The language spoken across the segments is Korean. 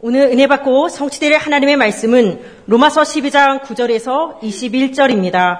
오늘 은혜 받고 성취될 하나님의 말씀은 로마서 12장 9절에서 21절입니다.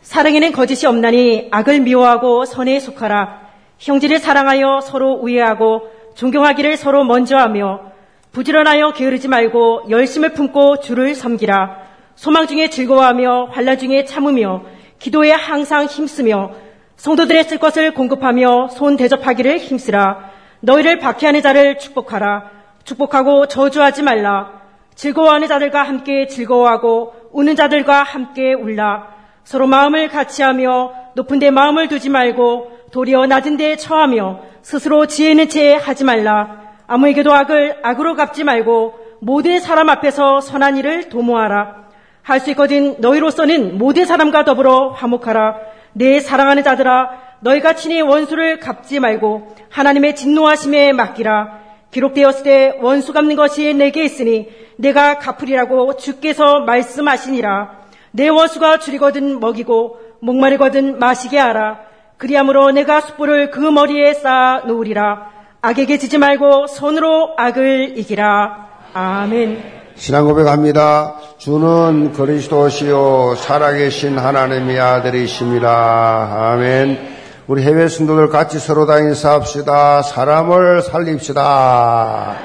사랑에는 거짓이 없나니 악을 미워하고 선에 속하라. 형제를 사랑하여 서로 우애하고 존경하기를 서로 먼저 하며 부지런하여 게으르지 말고 열심을 품고 주를 섬기라. 소망 중에 즐거워하며 환란 중에 참으며 기도에 항상 힘쓰며 성도들의 쓸 것을 공급하며 손 대접하기를 힘쓰라. 너희를 박해하는 자를 축복하라. 축복하고 저주하지 말라. 즐거워하는 자들과 함께 즐거워하고 우는 자들과 함께 울라. 서로 마음을 같이하며 높은 데 마음을 두지 말고 도리어 낮은 데 처하며 스스로 지혜 있는 채 하지 말라. 아무에게도 악을 악으로 갚지 말고 모든 사람 앞에서 선한 일을 도모하라. 할 수 있거든 너희로서는 모든 사람과 더불어 화목하라. 내 사랑하는 자들아 너희가 친히 원수를 갚지 말고 하나님의 진노하심에 맡기라. 기록되었을 때 원수 갚는 것이 내게 있으니 내가 갚으리라고 주께서 말씀하시니라. 내 원수가 줄이거든 먹이고 목마르거든 마시게 하라. 그리함으로 내가 숯불을 그 머리에 쌓아 놓으리라. 악에게 지지 말고 손으로 악을 이기라. 아멘. 신앙 고백합니다. 주는 그리스도시요 살아계신 하나님의 아들이십니다. 아멘. 우리 해외 성도들 같이 서로 다 인사합시다. 사람을 살립시다.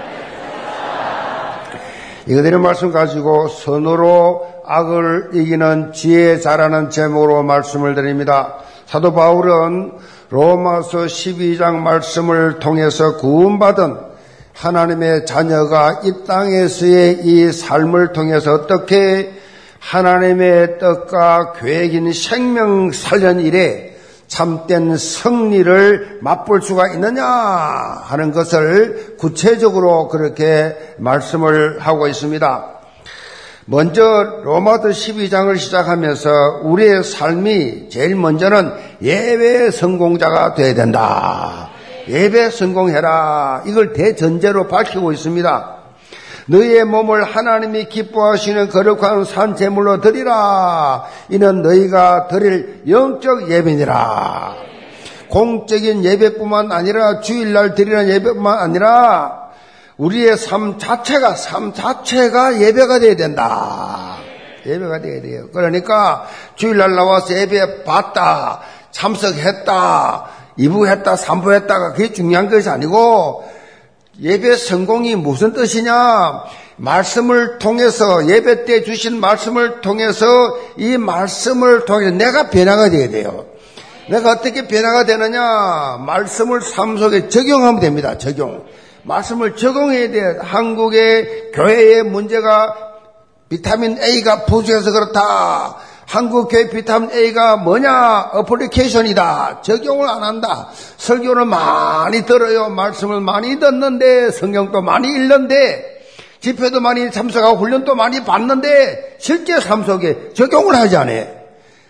이거들의 말씀 가지고 선으로 악을 이기는 지혜 잘하는 제목으로 말씀을 드립니다. 사도 바울은 로마서 12장 말씀을 통해서 구원받은 하나님의 자녀가 이 땅에서의 이 삶을 통해서 어떻게 하나님의 뜻과 계획인 생명 살련 일에 참된 승리를 맛볼 수가 있느냐 하는 것을 구체적으로 그렇게 말씀을 하고 있습니다. 먼저 로마서 12장을 시작하면서 우리의 삶이 제일 먼저는 예배 성공자가 되어야 된다. 예배 성공해라. 이걸 대전제로 밝히고 있습니다. 너희의 몸을 하나님이 기뻐하시는 거룩한 산 제물로 드리라. 이는 너희가 드릴 영적 예배니라. 공적인 예배뿐만 아니라 주일날 드리는 예배뿐만 아니라 우리의 삶 자체가 삶 자체가 예배가 되어야 된다. 예배가 되어야 돼요. 그러니까 주일날 나와서 예배 봤다, 참석했다, 이부했다, 삼부했다가 그게 중요한 것이 아니고 예배 성공이 무슨 뜻이냐? 말씀을 통해서 예배 때 주신 말씀을 통해서 이 말씀을 통해서 내가 변화가 되어야 돼요. 내가 어떻게 변화가 되느냐? 말씀을 삶 속에 적용하면 됩니다. 적용. 말씀을 적용해야 돼. 한국의 교회의 문제가 비타민 A가 부족해서 그렇다. 한국 교회 비타민 A가 뭐냐? 어플리케이션이다. 적용을 안 한다. 설교를 많이 들어요. 말씀을 많이 듣는데, 성경도 많이 읽는데, 집회도 많이 참석하고 훈련도 많이 받는데, 실제 삶 속에 적용을 하지 않아요.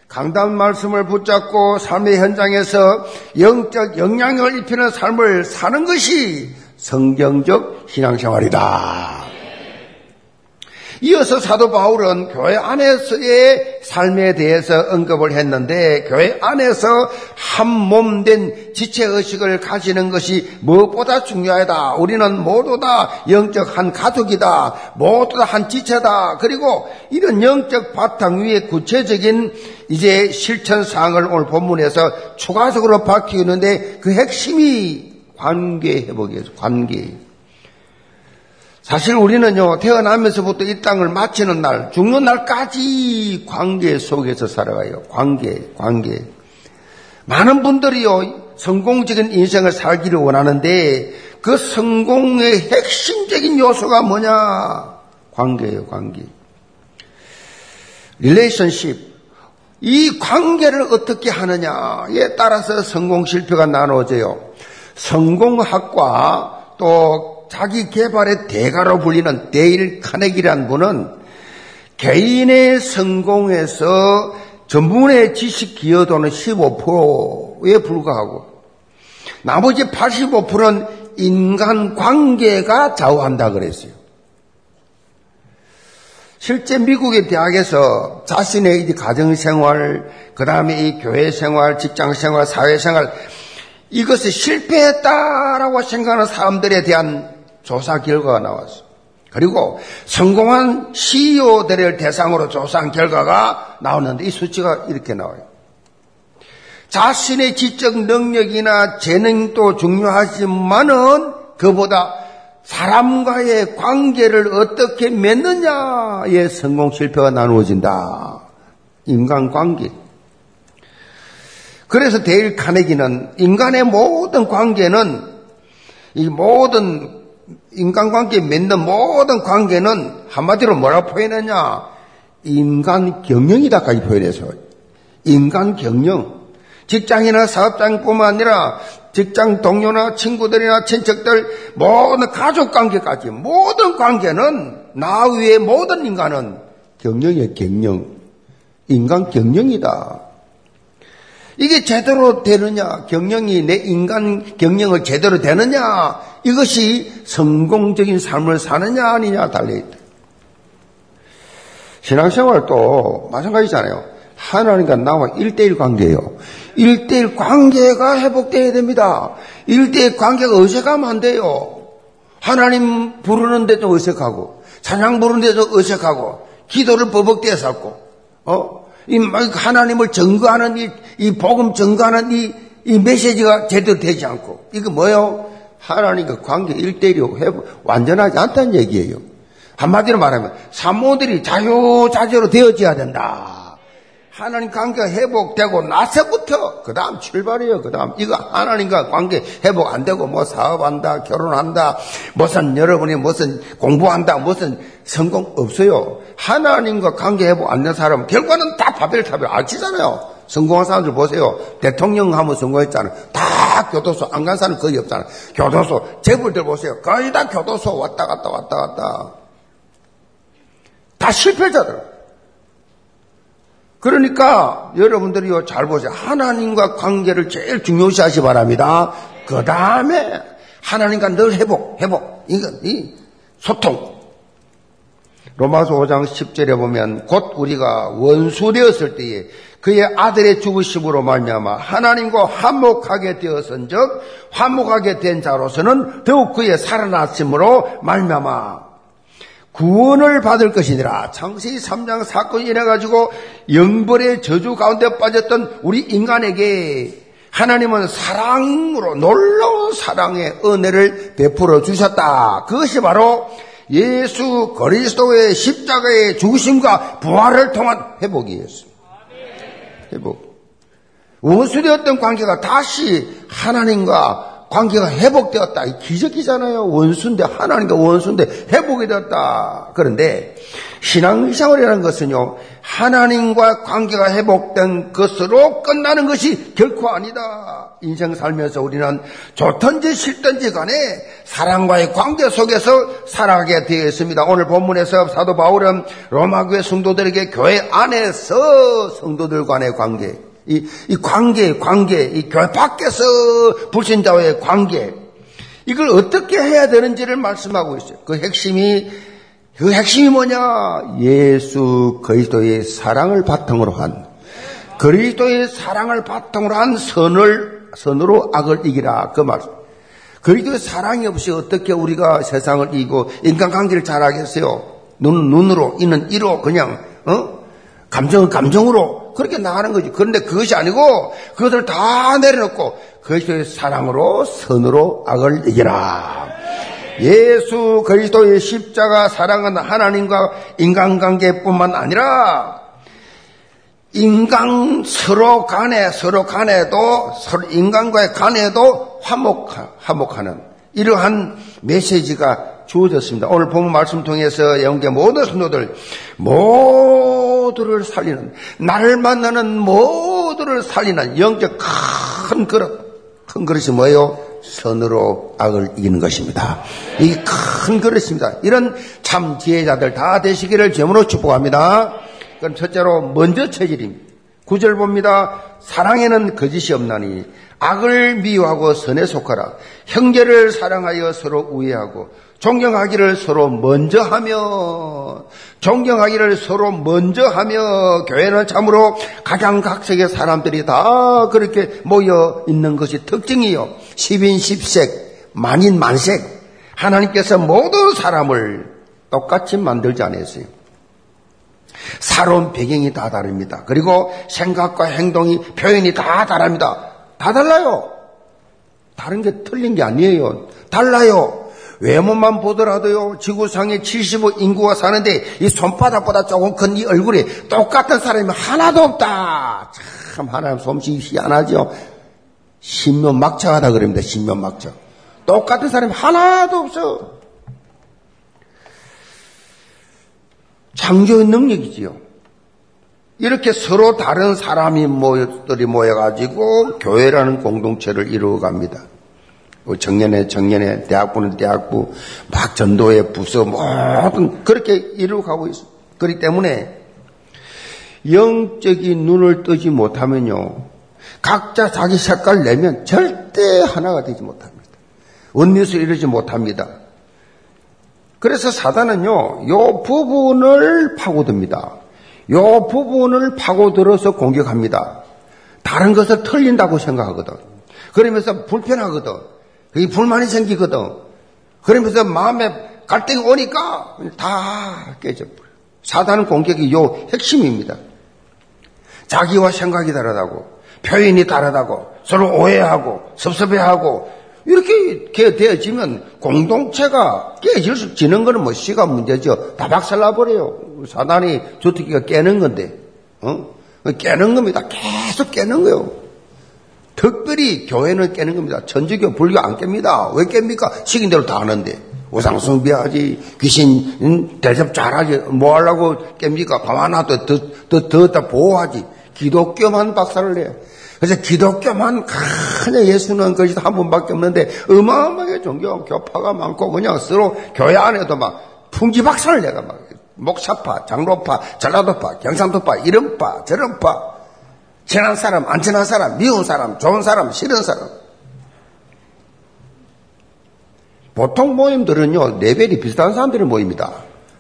강단 말씀을 붙잡고 삶의 현장에서 영적 영향을 입히는 삶을 사는 것이 성경적 신앙생활이다. 이어서 사도 바울은 교회 안에서의 삶에 대해서 언급을 했는데 교회 안에서 한 몸 된 지체의식을 가지는 것이 무엇보다 중요하다. 우리는 모두 다 영적 한 가족이다. 모두 다 한 지체다. 그리고 이런 영적 바탕 위에 구체적인 이제 실천 사항을 오늘 본문에서 추가적으로 밝히는데 그 핵심이 관계 회복이에요. 관계. 사실 우리는요, 태어나면서부터 이 땅을 마치는 날, 죽는 날까지 관계 속에서 살아가요. 관계, 관계. 많은 분들이요, 성공적인 인생을 살기를 원하는데, 그 성공의 핵심적인 요소가 뭐냐? 관계예요, 관계. relationship. 이 관계를 어떻게 하느냐에 따라서 성공 실패가 나눠져요. 성공학과 또 자기 개발의 대가로 불리는 데일 카네기란 분은 개인의 성공에서 전문적 지식 기여도는 15%에 불과하고 나머지 85%는 인간 관계가 좌우한다 그랬어요. 실제 미국의 대학에서 자신의 이 가정생활, 그 다음에 이 교회생활, 직장생활, 사회생활, 이것을 실패했다라고 생각하는 사람들에 대한 조사 결과가 나왔어. 그리고 성공한 CEO들을 대상으로 조사한 결과가 나오는데 이 수치가 이렇게 나와요. 자신의 지적 능력이나 재능도 중요하지만은 그보다 사람과의 관계를 어떻게 맺느냐의 성공 실패가 나누어진다. 인간관계. 그래서 데일 카네기는 인간의 모든 관계는 이 모든 인간관계 맺는 모든 관계는 한마디로 뭐라 표현하냐? 인간 경영이다까지 표현해서 인간 경영. 직장이나 사업장뿐만 아니라 직장 동료나 친구들이나 친척들 모든 가족 관계까지 모든 관계는 나 위에 모든 인간은 경영의 경영. 인간 경영이다. 이게 제대로 되느냐, 경영이 내 인간 경영을 제대로 되느냐, 이것이 성공적인 삶을 사느냐 아니냐 달려있다. 신앙생활도 마찬가지잖아요. 하나님과 나와 일대일 관계예요. 일대일 관계가 회복되어야 됩니다. 일대일 관계가 어색하면 안 돼요. 하나님 부르는데도 어색하고, 찬양 부르는데도 어색하고, 기도를 버벅대서 하고, 어? 이 하나님을 증거하는 이, 이 복음 증거하는 이, 이 메시지가 제대로 되지 않고 이거 뭐요? 하나님과 관계 일대일로 완전하지 않다는 얘기예요. 한마디로 말하면 산모들이 자유자재로 되어져야 된다. 하나님 관계가 회복되고 나서부터 그 다음 출발이에요. 그 다음 이거 하나님과 관계 회복 안 되고 뭐 사업한다, 결혼한다, 무슨 여러분이 무슨 공부한다, 무슨 성공 없어요. 하나님과 관계 회복 안 된 사람은 결과는 다 바벨탑을 아치잖아요. 성공한 사람들 보세요. 대통령 하면 성공했잖아요. 다 교도소 안 간 사람 거의 없잖아요. 교도소 재벌들 보세요. 거의 다 교도소 왔다 갔다 왔다 갔다. 다 실패자들. 그러니까 여러분들이 잘 보세요. 하나님과 관계를 제일 중요시 하시 바랍니다. 그 다음에 하나님과 늘 회복, 회복. 이건, 이 소통. 로마서 5장 10절에 보면 곧 우리가 원수 되었을 때에 그의 아들의 죽으심으로 말미암아 하나님과 화목하게 되었은즉 화목하게 된 자로서는 더욱 그의 살아났으므로 말미암아 구원을 받을 것이니라. 창세기 3장 사건이 일어 가지고 영벌의 저주 가운데 빠졌던 우리 인간에게 하나님은 사랑으로 놀라운 사랑의 은혜를 베풀어 주셨다. 그것이 바로 예수 그리스도의 십자가의 죽으심과 부활을 통한 회복이었습니다. 회복. 원수되었던 관계가 다시 하나님과 관계가 회복되었다. 기적이잖아요. 원수인데 하나님과 원수인데 회복이 되었다. 그런데 신앙생활이라는 것은요. 하나님과 관계가 회복된 것으로 끝나는 것이 결코 아니다. 인생 살면서 우리는 좋든지 싫든지 간에 사랑과의 관계 속에서 살아가게 되어 있습니다. 오늘 본문에서 사도 바울은 로마교회 성도들에게 교회 안에서 성도들 간의 관계 이, 이 관계, 관계, 이 교회 밖에서 불신자와의 관계, 이걸 어떻게 해야 되는지를 말씀하고 있어요. 그 핵심이, 그 핵심이 뭐냐? 예수 그리스도의 사랑을 바탕으로 한, 그리스도의 사랑을 바탕으로 한 선을, 선으로 악을 이기라. 그 말. 그리스도의 사랑이 없이 어떻게 우리가 세상을 이기고 인간관계를 잘 하겠어요? 눈은 눈으로, 이는 이로 그냥, 어? 감정은 감정으로 그렇게 나가는 거지. 그런데 그것이 아니고 그것을 다 내려놓고 그리스도의 사랑으로 선으로 악을 이기라. 예수 그리스도의 십자가 사랑은 하나님과 인간관계뿐만 아니라 인간 서로 간에 서로 간에도 서로 인간과의 간에도 화목 화목하는 이러한 메시지가 주어졌습니다. 오늘 본문 말씀 통해서 영계 모든 성도들 모두를 살리는 나를 만나는 모두를 살리는 영적 큰 그릇 큰 그릇이 뭐예요? 선으로 악을 이기는 것입니다. 이 큰 그릇입니다. 이런 참 지혜자들 다 되시기를 제으로 축복합니다. 그럼 첫째로 먼저 체질입니다. 구절 봅니다. 사랑에는 거짓이 없나니 악을 미워하고 선에 속하라. 형제를 사랑하여 서로 우애하고 존경하기를 서로 먼저 하며 존경하기를 서로 먼저 하며 교회는 참으로 각양각색의 사람들이 다 그렇게 모여 있는 것이 특징이요. 10인 10색, 만인 만색. 하나님께서 모든 사람을 똑같이 만들지 않았어요. 살아온 배경이 다 다릅니다. 그리고 생각과 행동이 표현이 다 다릅니다. 다 달라요. 다른 게 틀린 게 아니에요. 달라요. 외모만 보더라도요, 지구상에 75 인구가 사는데 이 손바닥보다 조금 큰 이 얼굴에 똑같은 사람이 하나도 없다. 참 하나님 솜씨 희한하죠. 신묘막창하다 그럽니다. 신묘막창. 똑같은 사람이 하나도 없어. 창조의 능력이지요. 이렇게 서로 다른 사람이 모여들이 모여가지고 교회라는 공동체를 이루어갑니다. 뭐 정년에 정년에 대학부는 대학부 막 전도회 부서 모든 그렇게 이루어가고 있어. 그렇기 때문에 영적인 눈을 뜨지 못하면요 각자 자기 색깔 내면 절대 하나가 되지 못합니다. 원리수 이루지 못합니다. 그래서 사단은요, 요 부분을 파고듭니다. 요 부분을 파고들어서 공격합니다. 다른 것을 틀린다고 생각하거든. 그러면서 불편하거든. 그게 불만이 생기거든. 그러면서 마음에 갈등이 오니까 다 깨져버려. 사단은 공격이 요 핵심입니다. 자기와 생각이 다르다고, 표현이 다르다고, 서로 오해하고, 섭섭해하고, 이렇게 되어지면 공동체가 깨지는 거는 뭐 시간 문제죠. 다 박살나버려요. 사단이 주특기가 깨는 건데, 어? 깨는 겁니다. 계속 깨는 거예요. 특별히 교회는 깨는 겁니다. 천주교, 불교 안 깹니다. 왜 깹니까? 시킨 대로 다 하는데. 우상 숭배하지, 귀신 대접 잘하지, 뭐 하려고 깹니까? 가만 놔둬 더, 더, 더, 더 보호하지. 기독교만 박살을 내요. 그래서 기독교만 그냥 예수는 것이 한 분밖에 없는데 어마어마하게 종교 교파가 많고 그냥 서로 교회 안에도 막 풍지박산을 내가 막 목사파, 장로파, 전라도파, 경상도파, 이런파, 저런파 친한 사람, 안 친한 사람, 미운 사람, 좋은 사람, 싫은 사람 보통 모임들은요 레벨이 비슷한 사람들이 모입니다.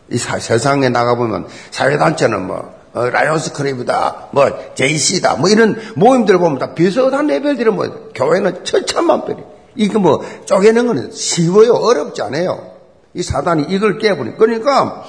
이 사, 세상에 나가보면 사회단체는 뭐 어, 라이온스 클럽이다, 뭐 JC다, 뭐 이런 모임들 보면 다 비슷한 레벨들은 뭐 교회는 천천만별이. 이거 뭐 쪼개는 거는 쉬워요, 어렵지 않아요. 이 사단이 이걸 깨버리. 그러니까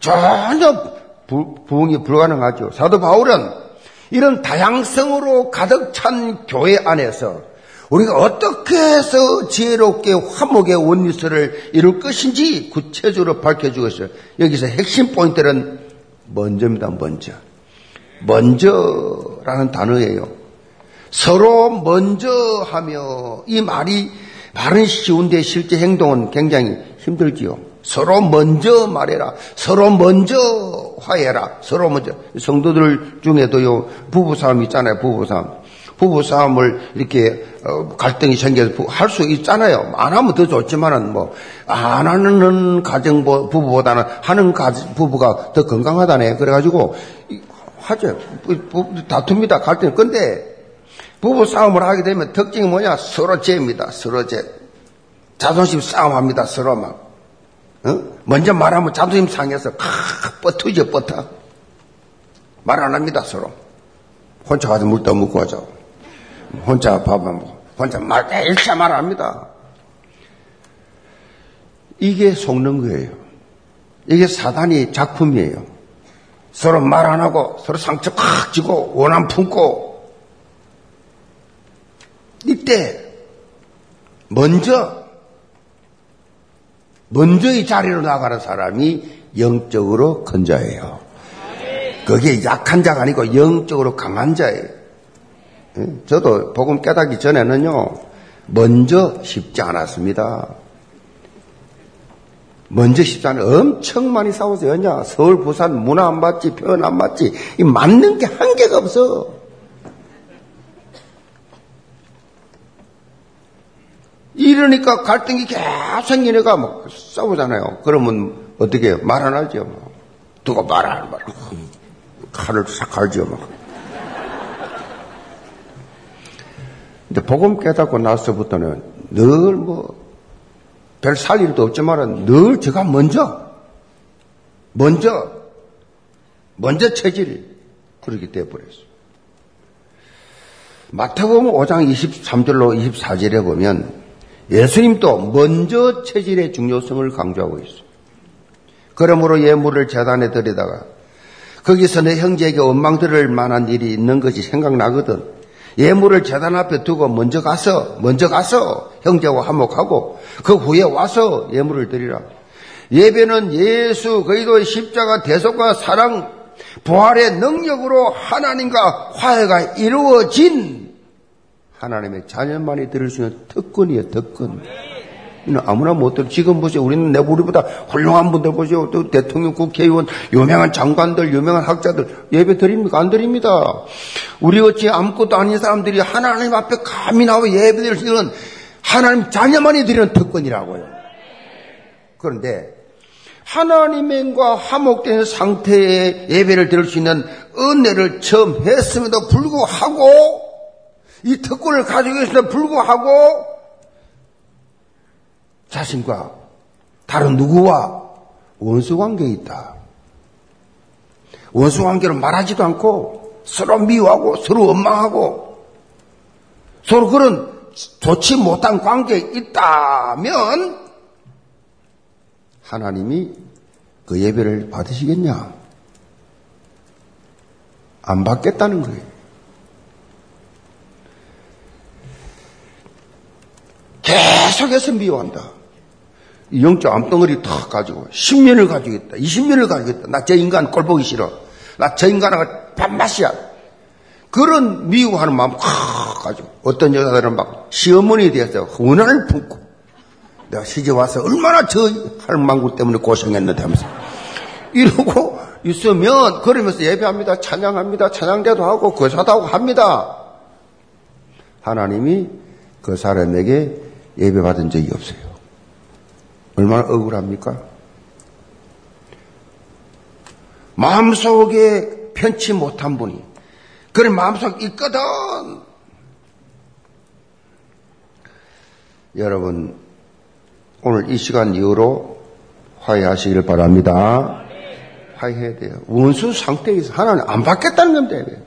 전혀 부, 부응이 불가능하죠. 사도 바울은 이런 다양성으로 가득 찬 교회 안에서 우리가 어떻게 해서 지혜롭게 화목의 원리스를 이룰 것인지 구체적으로 밝혀주고 있어요. 여기서 핵심 포인트는 먼저입니다, 먼저. 먼저라는 단어예요. 서로 먼저 하며 이 말이 말은 쉬운데 실제 행동은 굉장히 힘들지요. 서로 먼저 말해라. 서로 먼저 화해라. 서로 먼저. 성도들 중에도요, 부부싸움 있잖아요, 부부싸움. 부부싸움을 이렇게 어, 갈등이 생겨서 할 수 있잖아요. 안 하면 더 좋지만은 뭐, 안 하는 가정 부부보다는 하는 부부가 더 건강하다네. 그래가지고, 하죠. 다툽니다. 갈등. 근데, 부부 싸움을 하게 되면 특징이 뭐냐? 서로 죄입니다. 서로 죄. 자존심 싸움합니다. 서로 막. 어? 먼저 말하면 자존심 상해서 칵 뻗투죠, 뻗어. 말안 합니다, 서로. 혼자 가서 물 떠먹고 하죠. 혼자 밥안 먹고. 혼자 말, 일차 말 합니다. 이게 속는 거예요. 이게 사단이 작품이에요. 서로 말 안 하고, 서로 상처 콱 지고, 원한 품고. 이때, 먼저, 먼저 이 자리로 나가는 사람이 영적으로 큰 자예요. 그게 약한 자가 아니고 영적으로 강한 자예요. 저도 복음 깨닫기 전에는요, 먼저 쉽지 않았습니다. 먼저 쉽지 않아. 엄청 많이 싸웠어요. 왜냐? 서울, 부산 문화 안 맞지, 표현 안 맞지. 이 맞는 게 한계가 없어. 이러니까 갈등이 계속 생기니까 막 싸우잖아요. 그러면 어떻게 해요? 말 안 하죠. 뭐. 누가 말 안 말. 칼을 싹 갈죠. 막. 근데 복음 깨닫고 나서부터는 늘 뭐, 별 살 일도 없지만은 늘 제가 먼저, 먼저, 먼저 체질이 그렇게 되어버렸어요. 마태복음 5장 23절로 24절에 보면 예수님도 먼저 체질의 중요성을 강조하고 있어요. 그러므로 예물을 재단에 드리다가 거기서 내 형제에게 원망 들을 만한 일이 있는 것이 생각나거든. 예물을 재단 앞에 두고 먼저 가서 먼저 가서 형제와 화목하고 그 후에 와서 예물을 드리라. 예배는 예수 그리스도의 십자가 대속과 사랑 부활의 능력으로 하나님과 화해가 이루어진 하나님의 자녀만이 들을 수 있는 특권이에요, 특권. 아무나 못 들어. 지금 보세요. 우리는 내 우리보다 훌륭한 분들 보세요. 또 대통령, 국회의원, 유명한 장관들, 유명한 학자들 예배 드립니까? 안 드립니다. 우리 어찌 아무것도 아닌 사람들이 하나님 앞에 감히 나와 예배 드릴 수 있는 하나님 자녀만이 드리는 특권이라고요. 그런데 하나님과 화목된 상태의 예배를 드릴 수 있는 은혜를 처음 했음에도 불구하고 이 특권을 가지고 있음에도 불구하고 자신과 다른 누구와 원수 관계에 있다. 원수 관계를 말하지도 않고 서로 미워하고 서로 원망하고 서로 그런 좋지 못한 관계에 있다면 하나님이 그 예배를 받으시겠냐? 안 받겠다는 거예요. 계속해서 미워한다. 영적 암덩어리 탁 가지고 10년을 가지고 있다. 20년을 가지고 있다. 나 저 인간 꼴 보기 싫어. 나 저 인간하고 밥맛이야. 그런 미워하는 마음 확 가지고 어떤 여자들은 막 시어머니 되어서 원한을 품고 내가 시집 와서 얼마나 저 할망구 때문에 고생했는데 하면서 이러고 있으면 그러면서 예배합니다. 찬양합니다. 찬양대도 하고 거사도 하고 합니다. 하나님이 그 사람에게 예배 받은 적이 없어요. 얼마나 억울합니까? 마음속에 편치 못한 분이 그런 마음속에 있거든. 여러분 오늘 이 시간 이후로 화해하시기를 바랍니다. 화해해야 돼요. 원수 상태에서 하나님 안 받겠다는 건데.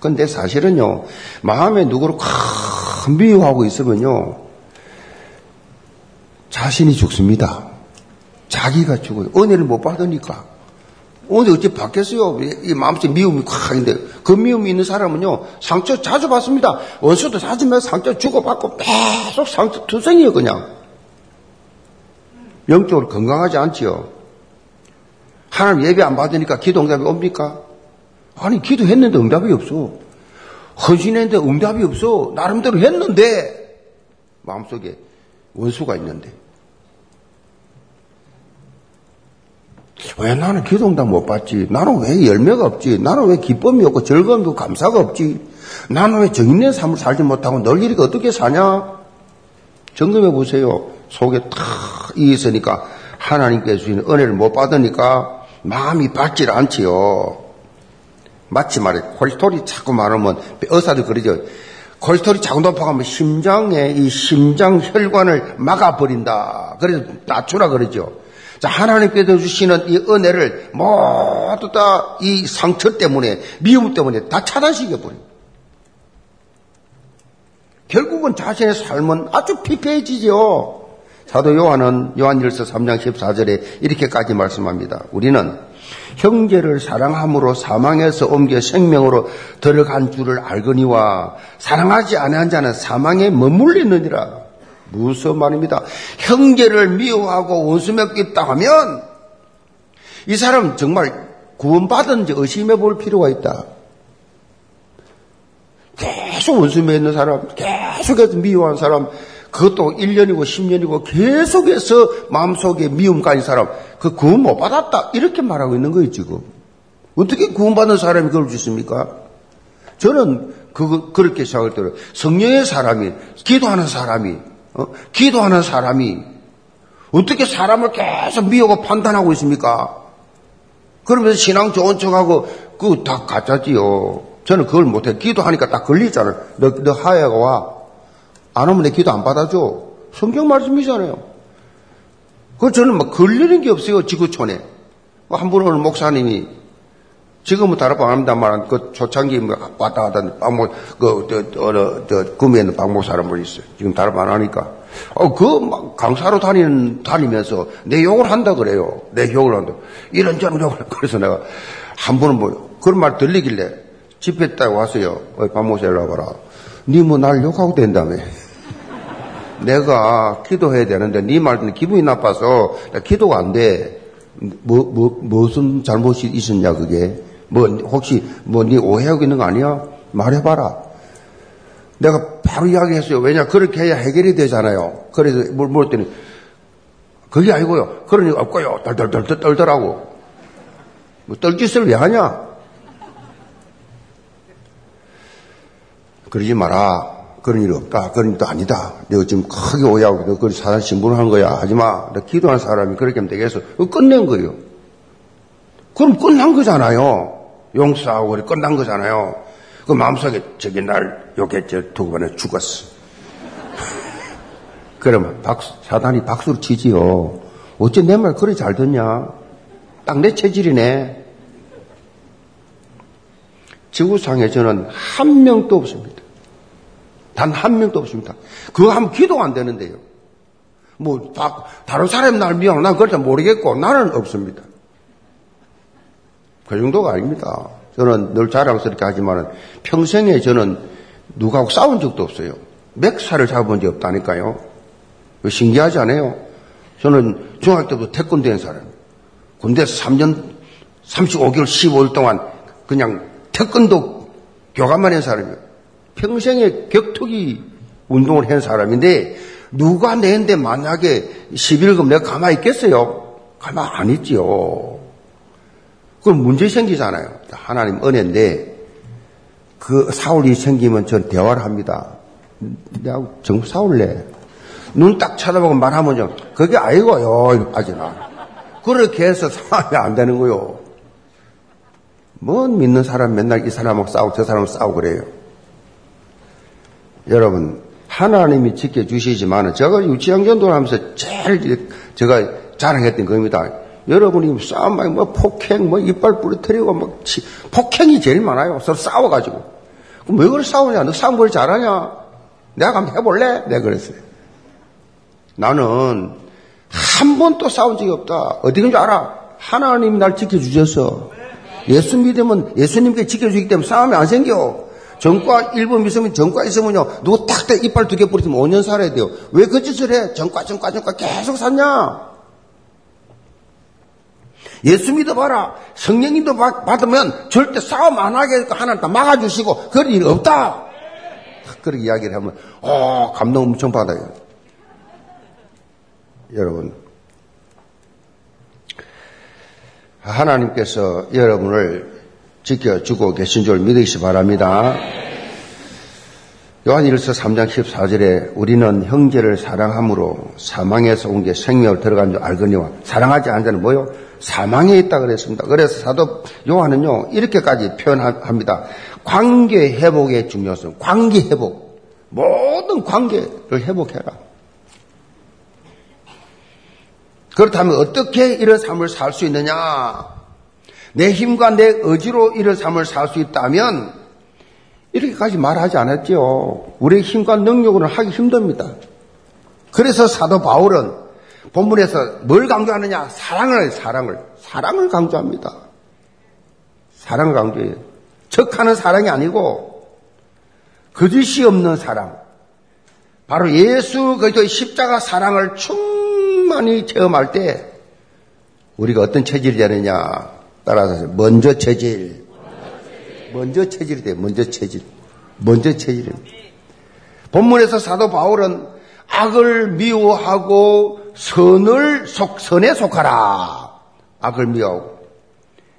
근데 사실은요, 마음에 누구를 큰 미워하고 있으면요, 자신이 죽습니다. 자기가 죽어요. 은혜를 못 받으니까. 언제 어째 받겠어요? 이 마음속에 미움이 콱 있는데, 그 미움이 있는 사람은요, 상처 자주 받습니다. 원수도 자주 몇 상처 주고받고 계속 상처 투성이에요, 그냥. 영적으로 건강하지 않지요. 하나님 예배 안 받으니까 기도 응답이 옵니까? 아니, 기도했는데 응답이 없어. 헌신했는데 응답이 없어. 나름대로 했는데, 마음속에 원수가 있는데. 왜 나는 기도응답 못 받지? 나는 왜 열매가 없지? 나는 왜 기쁨이 없고 즐거움이 감사가 없지? 나는 왜 정인의 삶을 살지 못하고 널 이렇게 어떻게 사냐? 점검해 보세요. 속에 탁 있으니까 하나님께 주시는 은혜를 못 받으니까 마음이 받질 않지요. 마치 말해 콜스토리 자꾸 많으면 의사들 그러죠. 콜스토리 자꾸 높아가면 심장에 이 심장 혈관을 막아버린다. 그래서 낮추라 그러죠. 자, 하나님께서 주시는 이 은혜를 모두 다 이 상처 때문에, 미움 때문에 다 차단시켜버려. 결국은 자신의 삶은 아주 피폐해지죠. 사도 요한은 요한일서 3장 14절에 이렇게까지 말씀합니다. 우리는 형제를 사랑함으로 사망에서 옮겨 생명으로 들어간 줄을 알거니와 사랑하지 아니한 자는 사망에 머물리느니라. 무슨 말입니다. 형제를 미워하고 원수 맺고 있다 하면 이 사람 정말 구원받은지 의심해 볼 필요가 있다. 계속 원수 맺는 사람, 계속해서 미워한 사람, 그것도 1년이고 10년이고 계속해서 마음속에 미움 가진 사람, 그 구원 못 받았다. 이렇게 말하고 있는 거예요, 지금. 어떻게 구원받은 사람이 그럴 수 있습니까? 저는 그, 그렇게 생각할 때는 성령의 사람이, 기도하는 사람이, 어? 기도하는 사람이 어떻게 사람을 계속 미워하고 판단하고 있습니까? 그러면서 신앙 좋은 척하고 그거 다 가짜지요. 저는 그걸 못해. 기도하니까 딱 걸리잖아요. 너, 너 하야가 와. 안 오면 내 기도 안 받아줘. 성경 말씀이잖아요. 그 저는 막 걸리는 게 없어요. 지구촌에. 한분 오늘 목사님이 지금은 다르고 안 합니다만 그 초창기 뭐 왔다 갔다 빵목 그 저, 저, 저, 구미에는 빵목 사람 분 있어요. 지금 다르고 안 하니까 어, 그, 막, 강사로 다니는, 다니면서 내 욕을 한다 그래요. 내 욕을 한다. 이런저런 욕을. 그래서 내가 한 번은 뭐, 그런 말 들리길래 집회 때 왔어요. 어, 밥 모셔라 봐라. 니뭐날 욕하고 된다며. 내가 기도해야 되는데 네 말은 기분이 나빠서 기도가 안 돼. 뭐, 뭐, 무슨 잘못이 있었냐, 그게. 뭐, 혹시, 뭐, 네 오해하고 있는 거 아니야? 말해봐라. 내가 바로 이야기했어요. 왜냐, 그렇게 해야 해결이 되잖아요. 그래서 뭘 물었더니, 그게 아니고요. 그러니 없고요. 덜덜덜 떨더라고. 뭐, 떨짓을 왜 하냐? 그러지 마라. 그런 일 없다. 그런 일도 아니다. 내가 지금 크게 오해하고, 너 그걸 사단 신분을 거야. 하지 마. 너 기도한 사람이 그렇게 하면 되겠어. 끝낸 거예요. 그럼 끝난 거잖아요. 용서하고 그래 끝난 거잖아요. 그 마음속에 저기 날 욕했죠. 두고 번에 죽었어. 그러면 박수, 사단이 박수를 치지요. 어째 내 말 그리 잘 듣냐? 딱 내 체질이네. 지구상에 저는 한 명도 없습니다. 단 한 명도 없습니다. 그거 하면 기도가 안 되는데요. 뭐, 다, 다른 사람 날 미워. 난 그걸 잘 모르겠고, 나는 없습니다. 그 정도가 아닙니다. 저는 늘 자랑스럽게 하지만 평생에 저는 누구하고 싸운 적도 없어요. 맥사를 잡은 적이 없다니까요. 신기하지 않아요? 저는 중학교 때부터 태권도 한 사람. 군대에서 3년, 35개월, 15일 동안 그냥 태권도 교감만 한 사람이에요. 평생에 격투기 운동을 한 사람인데 누가 내는데 만약에 11금 내가 가만히 있겠어요? 가만히 안 있지요. 그럼 문제 생기잖아요. 하나님 은혜인데 그 사울이 생기면 전 대화를 합니다. 내가 정부 사울래. 눈 딱 쳐다보고 말하면 좀 그게 아니고요. 하지나. 그렇게 해서 상황이 안 되는 거요. 뭔 믿는 사람 맨날 이 사람하고 싸우고 저 사람하고 싸우고 그래요. 여러분 하나님이 지켜주시지만 제가 유치원 전도를 하면서 제일 제가 자랑했던 겁니다. 여러분이 싸움 많이 뭐 폭행, 뭐 이빨 부러뜨리고 뭐 치, 폭행이 제일 많아요. 서로 싸워가지고. 그럼 왜 그래 싸우냐? 너 싸움 그리 잘하냐? 내가 한번 해볼래? 내가 그랬어요. 나는 한 번도 싸운 적이 없다. 어디 든줄 알아? 하나님이 날 지켜주셔서. 예수 믿으면 예수님께 지켜주기 때문에 싸움이 안 생겨. 전과 일부 믿으면 전과 있으면요. 누구 딱 이빨 두 개 부러뜨리면 5년 살아야 돼요. 왜 그 짓을 해? 전과, 전과, 전과 계속 샀냐? 예수 믿어봐라. 성령님도 받으면 절대 싸움 안 하게 하나님 다 막아주시고 그런 일 없다. 그렇게 이야기를 하면 어 감동 엄청 받아요. 여러분 하나님께서 여러분을 지켜주고 계신 줄 믿으시 기 바랍니다. 요한일서 3장 14절에 우리는 형제를 사랑함으로 사망에서 온 게 생명을 들어간 줄 알거니와 사랑하지 않은 자는 뭐요? 사망에 있다 그랬습니다. 그래서 사도 요한은요, 이렇게까지 표현합니다. 관계 회복의 중요성, 관계 회복. 모든 관계를 회복해라. 그렇다면 어떻게 이런 삶을 살 수 있느냐? 내 힘과 내 의지로 이런 삶을 살 수 있다면 이렇게까지 말하지 않았죠. 우리의 힘과 능력으로는 하기 힘듭니다. 그래서 사도 바울은 본문에서 뭘 강조하느냐? 사랑을, 사랑을, 사랑을 강조합니다. 사랑을 강조해요. 척하는 사랑이 아니고, 거짓이 없는 사랑. 바로 예수 그리스도의 십자가 사랑을 충만히 체험할 때, 우리가 어떤 체질이 되느냐? 따라서, 먼저 체질. 먼저 체질이 돼요. 먼저 체질. 먼저 체질입니다. 본문에서 사도 바울은 악을 미워하고 선을 속, 선에 속하라. 악을 미워하고.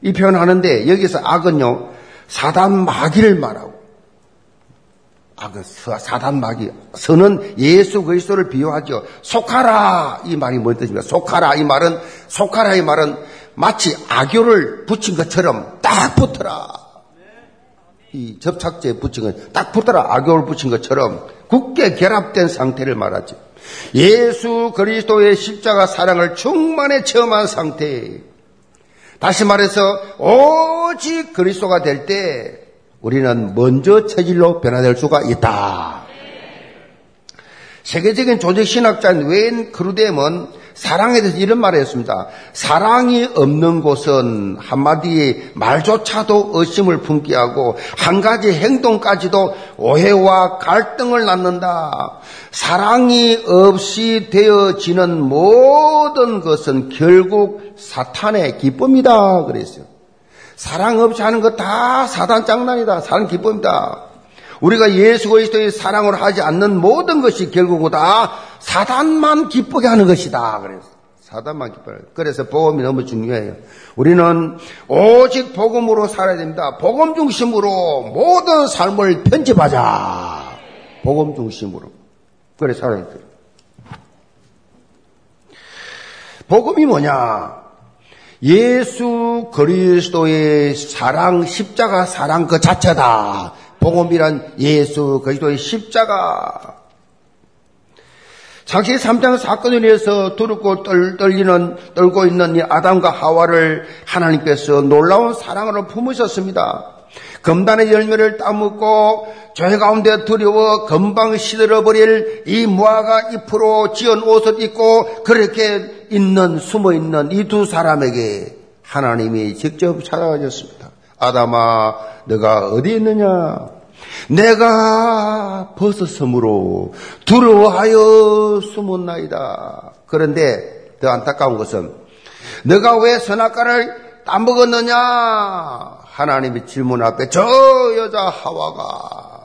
이 표현하는데 여기서 악은요, 사단 마귀를 말하고. 악은 사단 마귀. 선은 예수 그리스도를 비유하죠. 속하라. 이 말이 뭔 뜻입니까? 속하라. 이 말은, 속하라. 이 말은 마치 악교를 붙인 것처럼 딱 붙어라. 이 접착제에 붙인 것, 딱 붙어라. 악교를 붙인 것처럼 굳게 결합된 상태를 말하죠. 예수 그리스도의 십자가 사랑을 충만히 체험한 상태. 다시 말해서 오직 그리스도가 될 때 우리는 먼저 체질로 변화될 수가 있다. 세계적인 조직 신학자인 웨인 크루뎀은 사랑에 대해서 이런 말을 했습니다. 사랑이 없는 곳은 한마디 말조차도 의심을 품게 하고 한 가지 행동까지도 오해와 갈등을 낳는다. 사랑이 없이 되어지는 모든 것은 결국 사탄의 기쁨이다. 그랬어요. 사랑 없이 하는 거다 사단 장난이다. 사랑 기쁨이다. 우리가 예수 그리스도의 사랑을 하지 않는 모든 것이 결국은 다 사단만 기쁘게 하는 것이다. 그래서 사단만 기뻐요. 그래서 복음이 너무 중요해요. 우리는 오직 복음으로 살아야 됩니다. 복음 중심으로 모든 삶을 편집하자. 복음 중심으로. 그래 살아야 돼요. 복음이 뭐냐? 예수 그리스도의 사랑, 십자가 사랑 그 자체다. 복음이란 예수 그리스도의 십자가. 창세기 3장 사건에 의해서 두렵고 떨, 떨리는, 떨고 있는 이 아담과 하와를 하나님께서 놀라운 사랑으로 품으셨습니다. 금단의 열매를 따먹고 죄 가운데 두려워 금방 시들어버릴 이 무화과 잎으로 지은 옷을 입고 그렇게 있는, 숨어 있는 이 두 사람에게 하나님이 직접 찾아가셨습니다. 아담아, 너가 어디 있느냐? 내가 벗었으므로 두려워하여 숨었나이다. 그런데 더 안타까운 것은 너가 왜 선악과를 따먹었느냐? 하나님의 질문 앞에 저 여자 하와가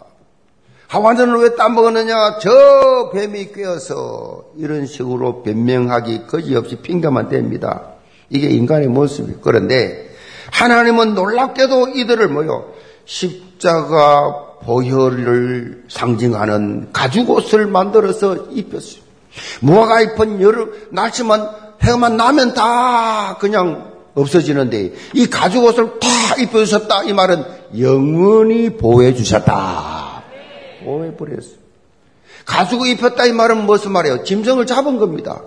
하와는 왜 따먹었느냐? 저 뱀이 꿰어서 이런 식으로 변명하기 거지없이 핑계만 댑니다. 이게 인간의 모습이에요. 그런데 하나님은 놀랍게도 이들을 뭐요? 십자가 보혈을 상징하는 가죽 옷을 만들어서 입혔어요. 무화과 잎은 여름, 날씨만, 해만 나면 다 그냥 없어지는데 이 가죽 옷을 다 입혀주셨다. 이 말은 영원히 보호해 주셨다. 보호해 버렸어. 가죽을 입혔다 이 말은 무슨 말이에요? 짐승을 잡은 겁니다.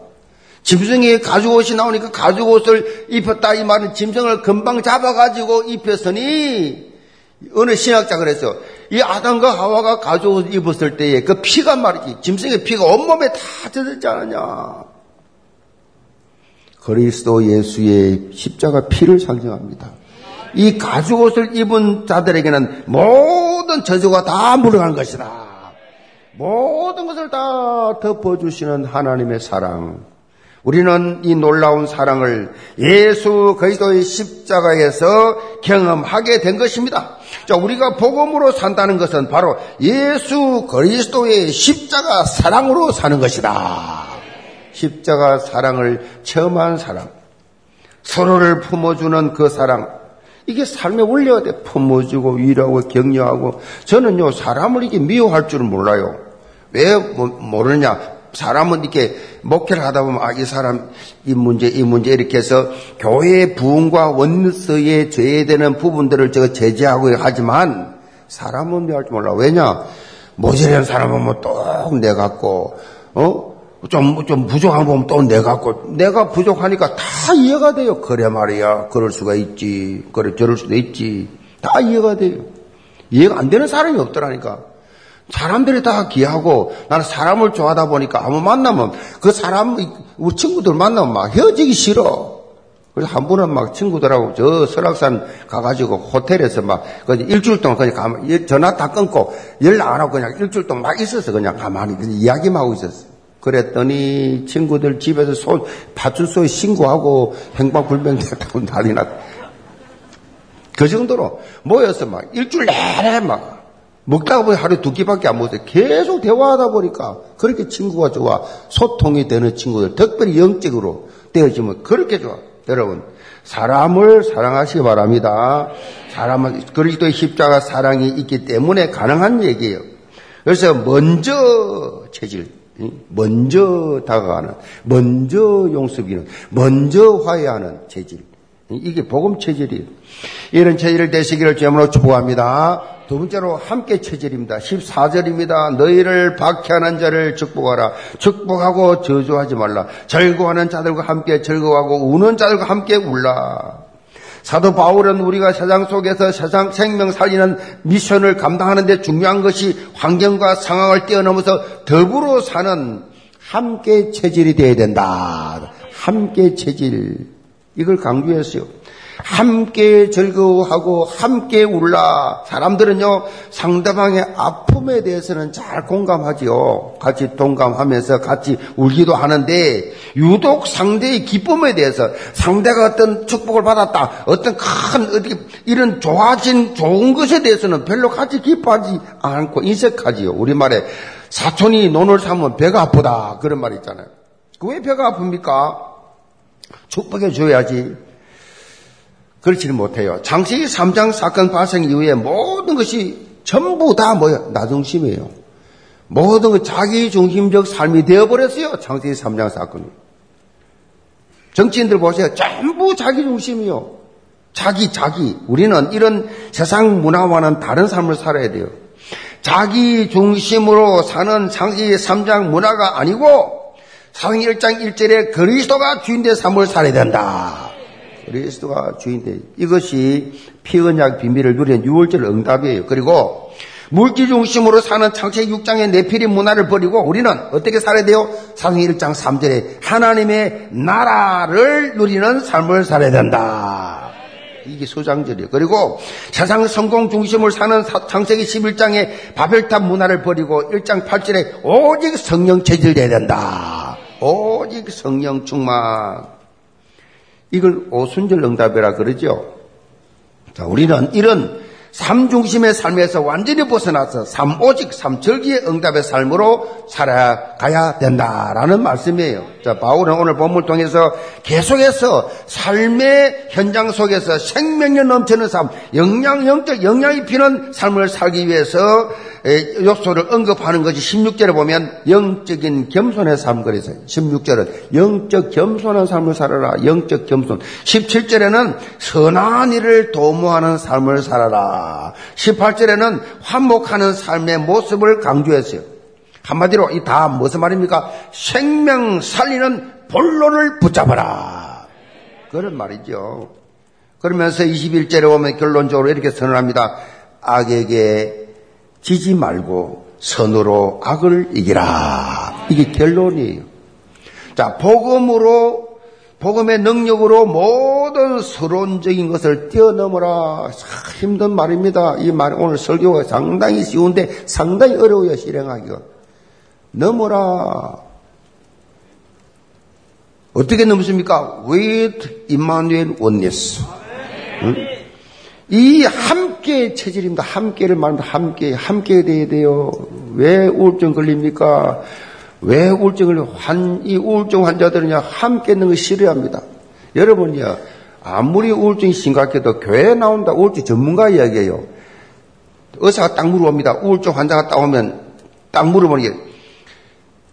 짐승이 가죽 옷이 나오니까 가죽 옷을 입혔다 이 말은 짐승을 금방 잡아가지고 입혔으니 어느 신학자 그랬어. 이 아담과 하와가 가죽옷을 입었을 때에 그 피가 말이지 짐승의 피가 온몸에 다 젖었지 않느냐. 그리스도 예수의 십자가 피를 상징합니다. 이 가죽 옷을 입은 자들에게는 모든 저주가 다 물러가는 것이다. 모든 것을 다 덮어주시는 하나님의 사랑. 우리는 이 놀라운 사랑을 예수 그리스도의 십자가에서 경험하게 된 것입니다. 자, 우리가 복음으로 산다는 것은 바로 예수 그리스도의 십자가 사랑으로 사는 것이다. 십자가 사랑을 체험한 사람, 서로를 품어주는 그 사랑, 이게 삶의 원리가 돼. 품어주고 위로하고 격려하고. 저는요, 사람을 이게 미워할 줄은 몰라요. 왜 모르느냐? 사람은 이렇게 목회를 하다 보면, 아, 이 사람, 이 문제, 이 문제, 이렇게 해서 교회의 부흥과 원서에 제외되는 부분들을 제가 제재하고 하지만, 사람은 미워할 줄 몰라. 왜냐? 모자란 사람은 뭐또 내 갖고, 어? 좀, 좀 부족한 거 보면 또 내가 갖고, 내가 부족하니까 다 이해가 돼요. 그래 말이야. 그럴 수가 있지. 그래, 저럴 수도 있지. 다 이해가 돼요. 이해가 안 되는 사람이 없더라니까. 사람들이 다 귀하고 나는 사람을 좋아하다 보니까 아무 만나면 그 사람, 우리 친구들 만나면 막 헤어지기 싫어. 그래서 한 번은 막 친구들하고 저 설악산 가가지고 호텔에서 막 일주일 동안 그냥 가만, 전화 다 끊고 연락 안 하고 그냥 일주일 동안 막 있었어. 그냥 가만히 그냥 이야기만 하고 있었어. 그랬더니 친구들 집에서 소, 파출소에 신고하고 행방불명되고 난리 났. 그 정도로 모여서 막 일주일 내내 막 먹다가 보니 하루에 두 끼밖에 안 먹었어요. 계속 대화하다 보니까 그렇게 친구가 좋아. 소통이 되는 친구들, 특별히 영적으로 되어지면 그렇게 좋아. 여러분, 사람을 사랑하시기 바랍니다. 사람은 그리스도의 십자가 사랑이 있기 때문에 가능한 얘기예요. 그래서 먼저 체질, 먼저 다가가는, 먼저 용서비는, 먼저 화해하는 체질. 이게 복음 체질이에요. 이런 체질을 되시기를 주님으로 축복합니다. 두 번째로 함께 체질입니다. 14절입니다. 너희를 박해하는 자를 축복하라. 축복하고 저주하지 말라. 즐거워하는 자들과 함께 즐거워하고 우는 자들과 함께 울라. 사도 바울은 우리가 세상 속에서 세상 생명 살리는 미션을 감당하는데 중요한 것이 환경과 상황을 뛰어넘어서 더불어 사는 함께 체질이 되어야 된다. 함께 체질. 이걸 강조했어요. 함께 즐거워하고 함께 울라. 사람들은요, 상대방의 아픔에 대해서는 잘 공감하지요. 같이 동감하면서 같이 울기도 하는데, 유독 상대의 기쁨에 대해서 상대가 어떤 축복을 받았다, 어떤 큰, 이런 좋아진 좋은 것에 대해서는 별로 같이 기뻐하지 않고 인색하지요. 우리말에 사촌이 논을 사면 배가 아프다. 그런 말 있잖아요. 그 왜 배가 아픕니까? 축복해 줘야지. 그렇지는 못해요. 장세기 3장 사건 발생 이후에 모든 것이 전부 다 뭐예요? 나 중심이에요. 모든 것 자기 중심적 삶이 되어버렸어요. 장세기 3장 사건이. 정치인들 보세요. 전부 자기 중심이요. 자기, 자기. 우리는 이런 세상 문화와는 다른 삶을 살아야 돼요. 자기 중심으로 사는 장세기 3장 문화가 아니고 사승 1장 1절에 그리스도가 주인 된 삶을 살아야 된다. 그리스도가 주인데 이것이 피언약 비밀을 누린 6월절 응답이에요. 그리고 물질 중심으로 사는 창세기 6장의 내피리 문화를 버리고 우리는 어떻게 살아야 돼요? 사승 1장 3절에 하나님의 나라를 누리는 삶을 살아야 된다. 이게 소장절이에요. 그리고 세상 성공 중심을 사는 창세기 11장의 바벨탑 문화를 버리고 1장 8절에 오직 성령 체질돼야 된다. 오직 성령 충만. 이걸 오순절 응답이라 그러죠. 자, 우리는 이런 삼중심의 삶에서 완전히 벗어나서 삼오직 삼절기의 응답의 삶으로 살아가야 된다라는 말씀이에요. 자, 바울은 오늘 본문을 통해서 계속해서 삶의 현장 속에서 생명력 넘치는 삶, 영양, 영적 영향이 피는 삶을 살기 위해서 요소를 언급하는 것이 16절에 보면 영적인 겸손의 삶 그래서 16절은 영적 겸손한 삶을 살아라. 영적 겸손. 17절에는 선한 일을 도모하는 삶을 살아라. 18절에는 환목하는 삶의 모습을 강조했어요. 한마디로 이 다 무슨 말입니까? 생명 살리는 본론을 붙잡아라. 그런 말이죠. 그러면서 21절에 보면 결론적으로 이렇게 선언합니다. 악에게 지지 말고 선으로 악을 이기라. 이게 결론이에요. 자, 복음으로, 복음의 능력으로 모든 서론적인 것을 뛰어넘어라. 힘든 말입니다. 이 말, 오늘 설교가 상당히 쉬운데 상당히 어려워요, 실행하기가. 넘어라. 어떻게 넘습니까? With Emmanuel Oneness. 응? 이 함께 체질입니다. 함께를 말합니다. 함께, 함께 돼야 돼요. 왜 우울증 걸립니까? 왜 우울증을, 환, 이 우울증 환자들은요, 함께 있는 걸 싫어합니다. 여러분이요, 아무리 우울증이 심각해도 교회에 나온다, 우울증 전문가 이야기예요. 의사가 딱 물어봅니다. 우울증 환자가 딱 오면, 딱 물어보는 게,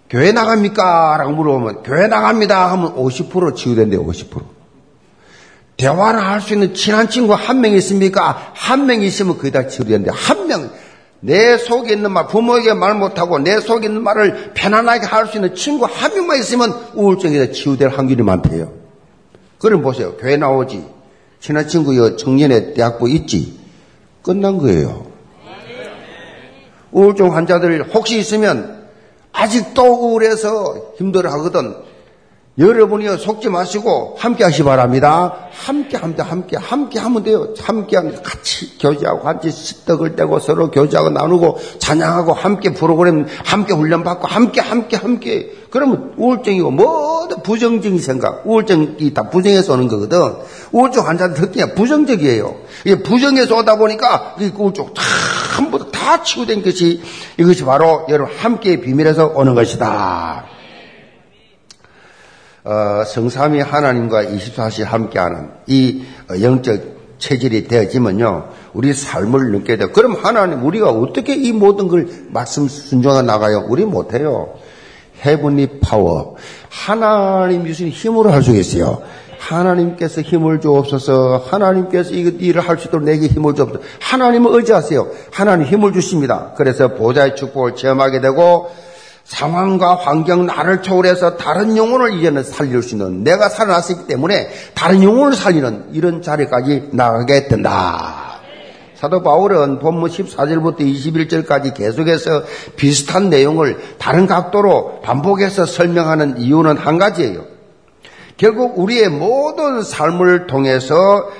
교회 나갑니까? 라고 물어보면, 교회 나갑니다. 하면 50% 치유된대요, 50%. 대화를 할 수 있는 친한 친구 한 명 있습니까? 한 명 있으면 그게 다 치유되는데 한 명, 내 속에 있는 말, 부모에게 말 못하고 내 속에 있는 말을 편안하게 할 수 있는 친구 한 명만 있으면 우울증에서 치유될 확률이 많대요. 그럼 보세요. 교회 나오지. 친한 친구 여 청년의 대학부 있지. 끝난 거예요. 우울증 환자들 혹시 있으면 아직도 우울해서 힘들어 하거든. 여러분이요 속지 마시고 함께 하시 바랍니다. 함께 합니다. 함께 함께 하면 돼요. 함께 하면 같이 교제하고 같이 떡을 떼고 서로 교제하고 나누고 찬양하고 함께 프로그램 함께 훈련 받고 함께 함께 함께 그러면 우울증이고 모든 부정적인 생각 우울증이 다 부정에서 오는 거거든. 우울증 환자들 특징이 부정적이에요. 이게 부정에서 오다 보니까 이 우울증 전부 다 치유된 것이 이것이 바로 여러분 함께 비밀에서 오는 것이다. 어, 성삼이 하나님과 24시 함께하는 이 영적 체질이 되어지면요, 우리 삶을 느껴야 돼요. 그럼 하나님, 우리가 어떻게 이 모든 걸 말씀 순종해 나가요? 우리 못해요. 헤븐리 파워. 하나님 주신 힘으로 할 수 있어요. 하나님께서 힘을 주옵소서. 하나님께서 이 일을 할 수 있도록 내게 힘을 주옵소서. 하나님을 의지하세요. 하나님 힘을 주십니다. 그래서 보좌의 축복을 체험하게 되고 상황과 환경 나를 초월해서 다른 영혼을 이제는 살릴 수 있는 내가 살아났기 때문에 다른 영혼을 살리는 이런 자리까지 나가게 된다. 사도 바울은 본문 14절부터 21절까지 계속해서 비슷한 내용을 다른 각도로 반복해서 설명하는 이유는 한 가지예요. 결국 우리의 모든 삶을 통해서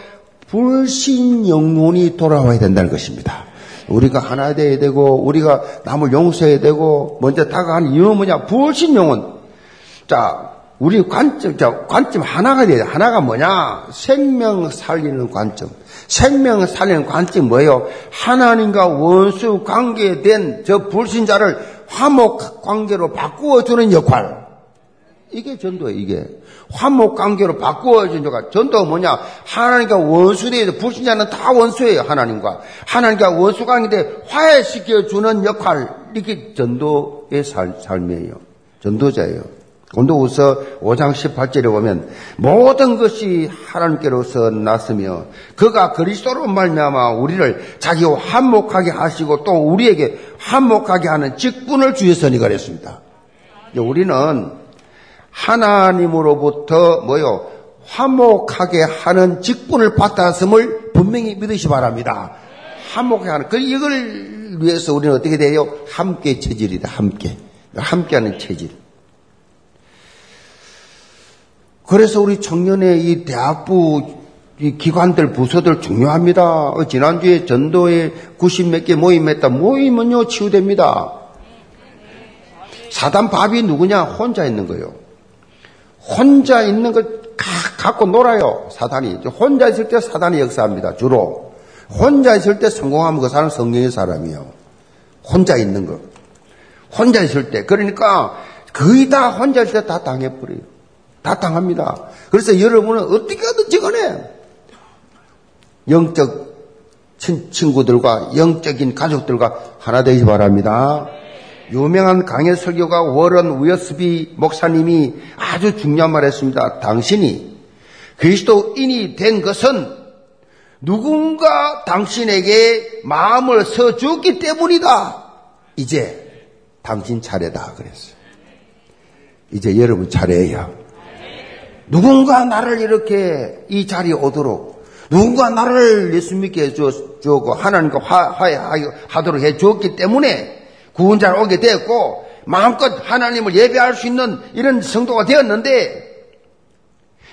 불신 영혼이 돌아와야 된다는 것입니다. 우리가 하나 되어야 되고 우리가 남을 용서해야 되고 먼저 다가가는 이유는 뭐냐? 불신 영혼. 자, 우리 관점, 자, 관점 하나가 돼야 돼. 하나가 뭐냐? 생명 살리는 관점. 생명 살리는 관점이 뭐예요? 하나님과 원수 관계된 저 불신자를 화목 관계로 바꾸어 주는 역할. 이게 전도예요, 이게. 화목 관계로 바꾸어진 자가 전도가 뭐냐? 하나님과 원수대에서 불신자는 다 원수예요, 하나님과. 하나님과 원수 관계에 화해시켜주는 역할. 이게 전도의 삶, 삶이에요. 전도자예요. 온도우서 5장 18절에 보면 모든 것이 하나님께로서 났으며 그가 그리스도로 말미암아 우리를 자기와 한목하게 하시고 또 우리에게 한목하게 하는 직분을 주셨으니 그랬습니다. 우리는 하나님으로부터 뭐요? 화목하게 하는 직분을 받았음을 분명히 믿으시 바랍니다. 화목하게 하는. 그 이걸 위해서 우리는 어떻게 돼요? 함께 체질이다. 함께. 함께하는 체질. 그래서 우리 청년의 이 대학부 이 기관들, 부서들 중요합니다. 지난주에 전도에 90몇 개 모임했다. 모임은요, 치유됩니다. 사단 밥이 누구냐? 혼자 있는 거예요. 혼자 있는 걸 갖고 놀아요. 사단이. 혼자 있을 때 사단이 역사합니다. 주로. 혼자 있을 때 성공하면 그 사람은 성령의 사람이에요. 혼자 있는 거. 혼자 있을 때. 그러니까 거의 다 혼자 있을 때 다 당해버려요. 다 당합니다. 그래서 여러분은 어떻게 하든지 간에 영적 친구들과 영적인 가족들과 하나 되시 바랍니다. 유명한 강해 설교가 워런 위어스비 목사님이 아주 중요한 말 했습니다. 당신이 그리스도인이 된 것은 누군가 당신에게 마음을 써주었기 때문이다. 이제 당신 차례다. 그랬어요. 이제 여러분 차례예요. 누군가 나를 이렇게 이 자리에 오도록 누군가 나를 예수 믿게 해주고 하나님과 화해하도록 해주었기 때문에 구원자로 오게 되었고 마음껏 하나님을 예배할 수 있는 이런 성도가 되었는데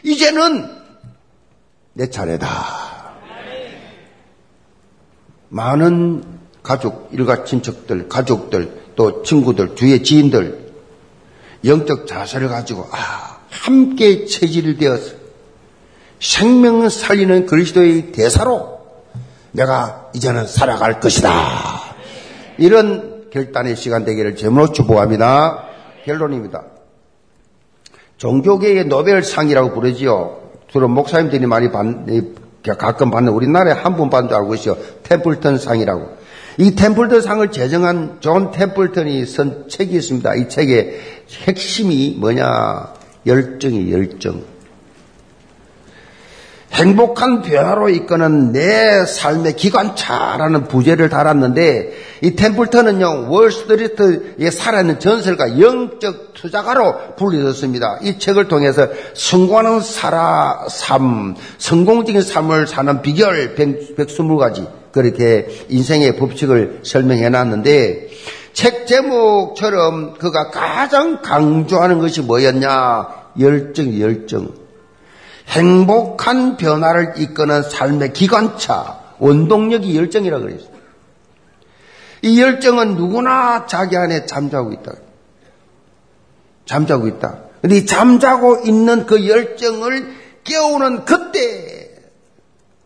이제는 내 차례다. 많은 가족, 일가 친척들, 가족들, 또 친구들, 주위의 지인들 영적 자세를 가지고 아 함께 체질을 되어서 생명을 살리는 그리스도의 대사로 내가 이제는 살아갈 것이다. 이런 결단의 시간 되기를 제물로 축복합니다. 결론입니다. 종교계의 노벨상이라고 부르지요. 주로 목사님들이 많이 받, 가끔 받는 우리나라에 한 분 받는 줄 알고 있어요. 템플턴 상이라고. 이 템플턴 상을 제정한 존 템플턴이 쓴 책이 있습니다. 이 책의 핵심이 뭐냐? 열정이 열정. 행복한 변화로 이끄는 내 삶의 기관차라는 부제를 달았는데 이 템플턴은요 월스트리트에 살아있는 전설가 영적 투자가로 불리졌습니다. 이 책을 통해서 성공하는 살아 삶, 성공적인 삶을 사는 비결 120가지 그렇게 인생의 법칙을 설명해 놨는데 책 제목처럼 그가 가장 강조하는 것이 뭐였냐? 열정, 열정. 행복한 변화를 이끄는 삶의 기관차, 원동력이 열정이라고 그랬어요. 이 열정은 누구나 자기 안에 잠자고 있다. 잠자고 있다. 근데 이 잠자고 있는 그 열정을 깨우는 그때,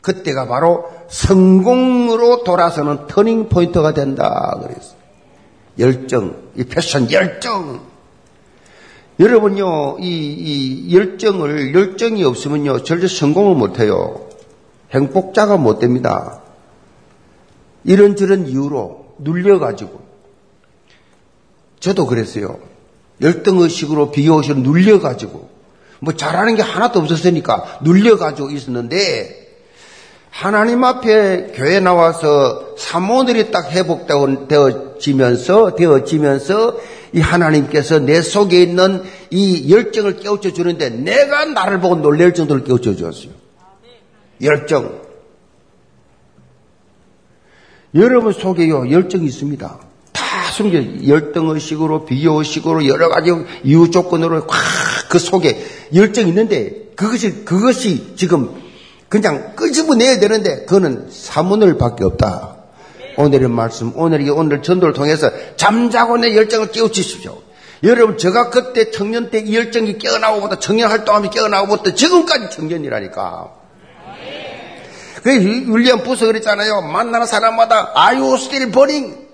그때가 바로 성공으로 돌아서는 터닝 포인트가 된다. 그랬어요. 열정, 이 패션 열정. 여러분요, 이, 이 열정을, 열정이 없으면요, 절대 성공을 못해요. 행복자가 못 됩니다. 이런저런 이유로 눌려가지고. 저도 그랬어요. 열등의식으로 비교의식으로 눌려가지고. 뭐 잘하는 게 하나도 없었으니까 눌려가지고 있었는데, 하나님 앞에 교회 나와서 사모들이 딱 회복되어지면서 되어지면서 이 하나님께서 내 속에 있는 이 열정을 깨우쳐 주는데 내가 나를 보고 놀랄 정도로 깨우쳐 주었어요. 열정. 여러분 속에요 열정이 있습니다. 다 숨겨 열등의식으로 비교의식으로 여러 가지 이유 조건으로 확 그 속에 열정이 있는데 그것이 그것이 지금 그냥 끄집어내야 되는데 그거는 사문을밖에 없다. 오늘의 말씀, 오늘 이 오늘 전도를 통해서 잠자고 내 열정을 깨우치십시오. 여러분, 제가 그때 청년 때 이 열정이 깨어나고부터 청년 활동하며 깨어나고부터 지금까지 청년이라니까. 그 윌리엄 부서 그랬잖아요. 만나는 사람마다 you still burning?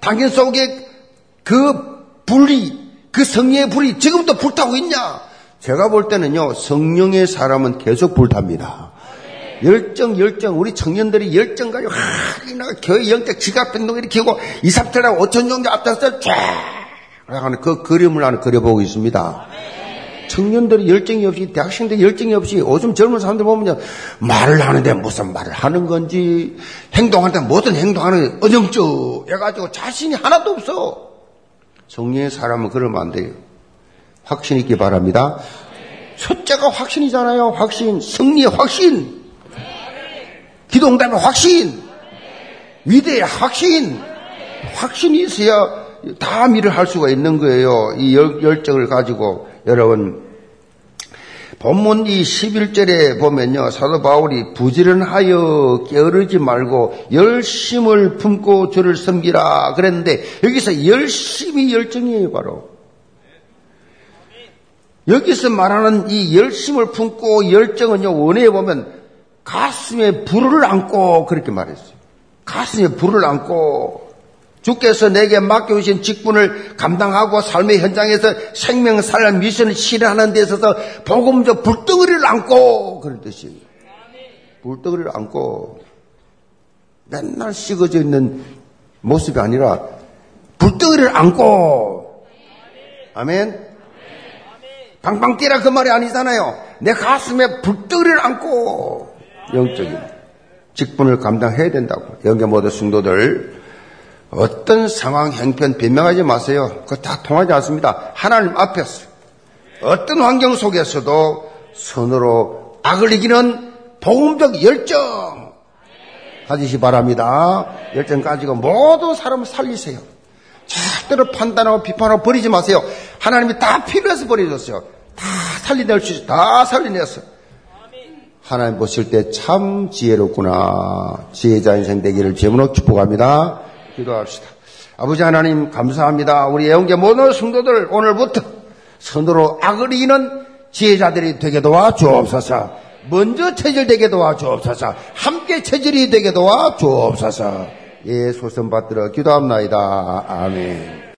당신 속에 그 불이, 그 성령의 불이 지금도 불타고 있냐? 제가 볼 때는요, 성령의 사람은 계속 불탑니다. 열정, 열정, 우리 청년들이 열정 가지고, 하, 나 교회 영적 지갑 변동 일으키고, 이삽들하고 오천 정도 앞장서 쫙! 하는 그 그림을 하나 그려보고 있습니다. 청년들이 열정이 없이, 대학생들이 열정이 없이, 요즘 젊은 사람들 보면 말을 하는데 무슨 말을 하는 건지, 행동하는데 무슨 행동하는 어정쩡 해가지고 자신이 하나도 없어. 성령의 사람은 그러면 안 돼요. 확신 있기 바랍니다. 첫째가 확신이잖아요. 확신. 승리의 확신. 기도응답의 확신. 위대의 확신. 확신이 있어야 다 일을 할 수가 있는 거예요. 이 열정을 가지고 여러분 본문 이 11절에 보면요. 사도 바울이 부지런하여 게으르지 말고 열심을 품고 주를 섬기라 그랬는데 여기서 열심히 열정이에요 바로. 여기서 말하는 이 열심을 품고 열정은요, 원어에 보면 가슴에 불을 안고 그렇게 말했어요. 가슴에 불을 안고 주께서 내게 맡겨주신 직분을 감당하고 삶의 현장에서 생명 살람 미션을 실현하는 데 있어서 복음적 불덩어리를 안고 그런 뜻이에요. 불덩어리를 안고 맨날 식어져 있는 모습이 아니라 불덩어리를 안고 아멘. 방방 뛰라 그 말이 아니잖아요. 내 가슴에 불덩이를 안고 영적인 직분을 감당해야 된다고. 영계 모든 성도들 어떤 상황, 형편 변명하지 마세요. 그거 다 통하지 않습니다. 하나님 앞에서 어떤 환경 속에서도 선으로 악을 이기는 복음적 열정 가지시 바랍니다. 열정 가지고 모든 사람을 살리세요. 절대로 판단하고 비판하고 버리지 마세요. 하나님이 다 필요해서 버려줬어요. 다 살려낼 수 있어요. 다 살려냈어요. 하나님 보실 때 참 지혜롭구나. 지혜자 인생 되기를 제문으로 축복합니다. 기도합시다. 아버지 하나님 감사합니다. 우리 애용계 모든 성도들 오늘부터 선으로 악을 이기는 지혜자들이 되게 도와 주옵소서. 먼저 체질되게 도와 주옵소서. 함께 체질이 되게 도와 주옵소서. 예, 소선 받들어 기도합나이다. 아멘.